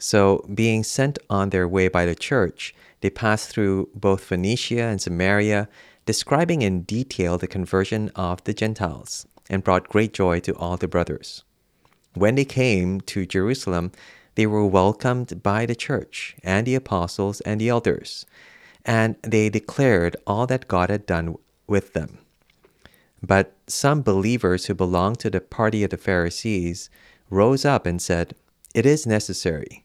So, being sent on their way by the church, they passed through both Phoenicia and Samaria, describing in detail the conversion of the Gentiles, and brought great joy to all the brothers. When they came to Jerusalem, they were welcomed by the church and the apostles and the elders, and they declared all that God had done with them. But some believers who belonged to the party of the Pharisees rose up and said, It is necessary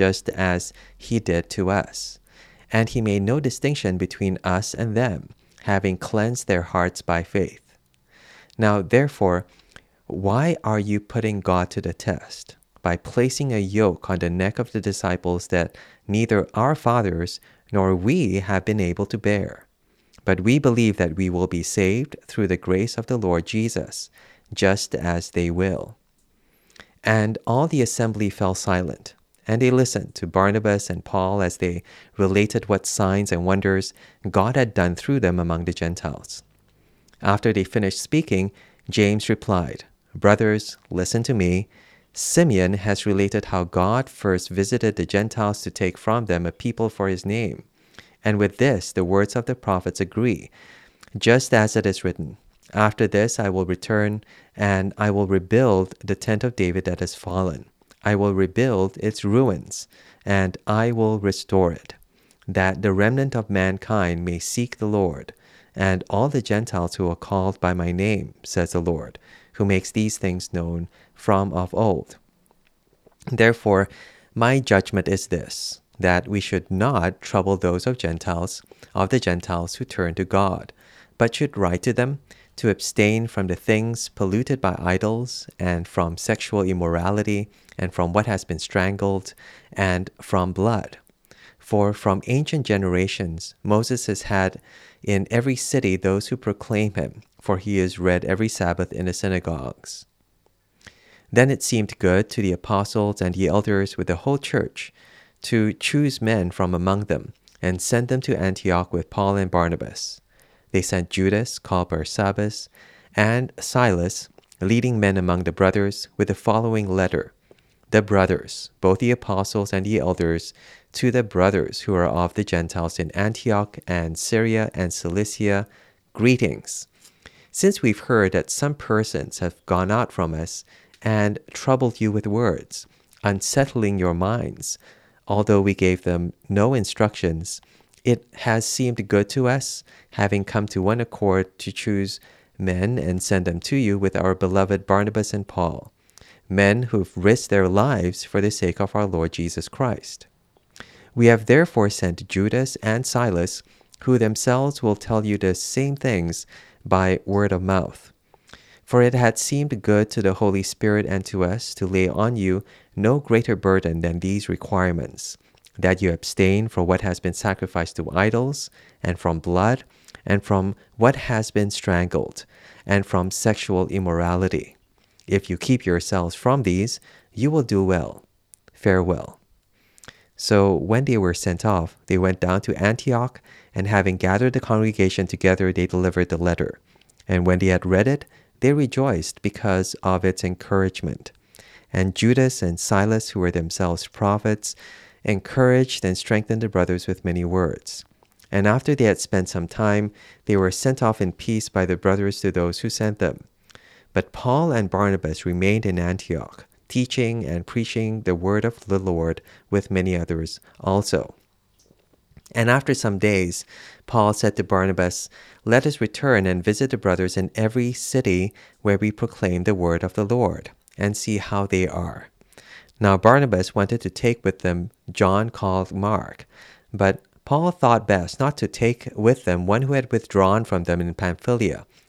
just as He did to us. And He made no distinction between us and them, having cleansed their hearts by faith. Now, therefore, why are you putting God to the test? By placing a yoke on the neck of the disciples that neither our fathers nor we have been able to bear. But we believe that we will be saved through the grace of the Lord Jesus, just as they will. And all the assembly fell silent, and they listened to Barnabas and Paul as they related what signs and wonders God had done through them among the Gentiles. After they finished speaking, James replied, Brothers, listen to me. Simeon has related how God first visited the Gentiles to take from them a people for his name. And with this, the words of the prophets agree, just as it is written After this, I will return, and I will rebuild the tent of David that has fallen. I will rebuild its ruins, and I will restore it, that the remnant of mankind may seek the Lord, and all the Gentiles who are called by my name, says the Lord, who makes these things known from of old. Therefore, my judgment is this that we should not trouble those of Gentiles, of the Gentiles who turn to God, but should write to them to abstain from the things polluted by idols, and from sexual immorality, and from what has been strangled, and from blood. For from ancient generations Moses has had in every city those who proclaim him, for he is read every Sabbath in the synagogues. Then it seemed good to the apostles and the elders with the whole church to choose men from among them and send them to Antioch with Paul and Barnabas. They sent Judas, called Barsabbas, and Silas, leading men among the brothers, with the following letter The brothers, both the apostles and the elders, to the brothers who are of the Gentiles in Antioch and Syria and Cilicia, greetings. Since we've heard that some persons have gone out from us and troubled you with words, unsettling your minds, although we gave them no instructions, it has seemed good to us, having come to one accord to choose men and send them to you with our beloved Barnabas and Paul, men who've risked their lives for the sake of our Lord Jesus Christ. We have therefore sent Judas and Silas, who themselves will tell you the same things by word of mouth. For it had seemed good to the Holy Spirit and to us to lay on you no greater burden than these requirements that you abstain from what has been sacrificed to idols, and from blood, and from what has been strangled, and from sexual immorality. If you keep yourselves from these, you will do well. Farewell. So when they were sent off, they went down to Antioch, and having gathered the congregation together, they delivered the letter. And when they had read it, they rejoiced because of its encouragement. And Judas and Silas, who were themselves prophets, encouraged and strengthened the brothers with many words. And after they had spent some time, they were sent off in peace by the brothers to those who sent them. But Paul and Barnabas remained in Antioch, teaching and preaching the word of the Lord with many others also. And after some days, Paul said to Barnabas, Let us return and visit the brothers in every city where we proclaim the word of the Lord, and see how they are. Now Barnabas wanted to take with them John called Mark, but Paul thought best not to take with them one who had withdrawn from them in Pamphylia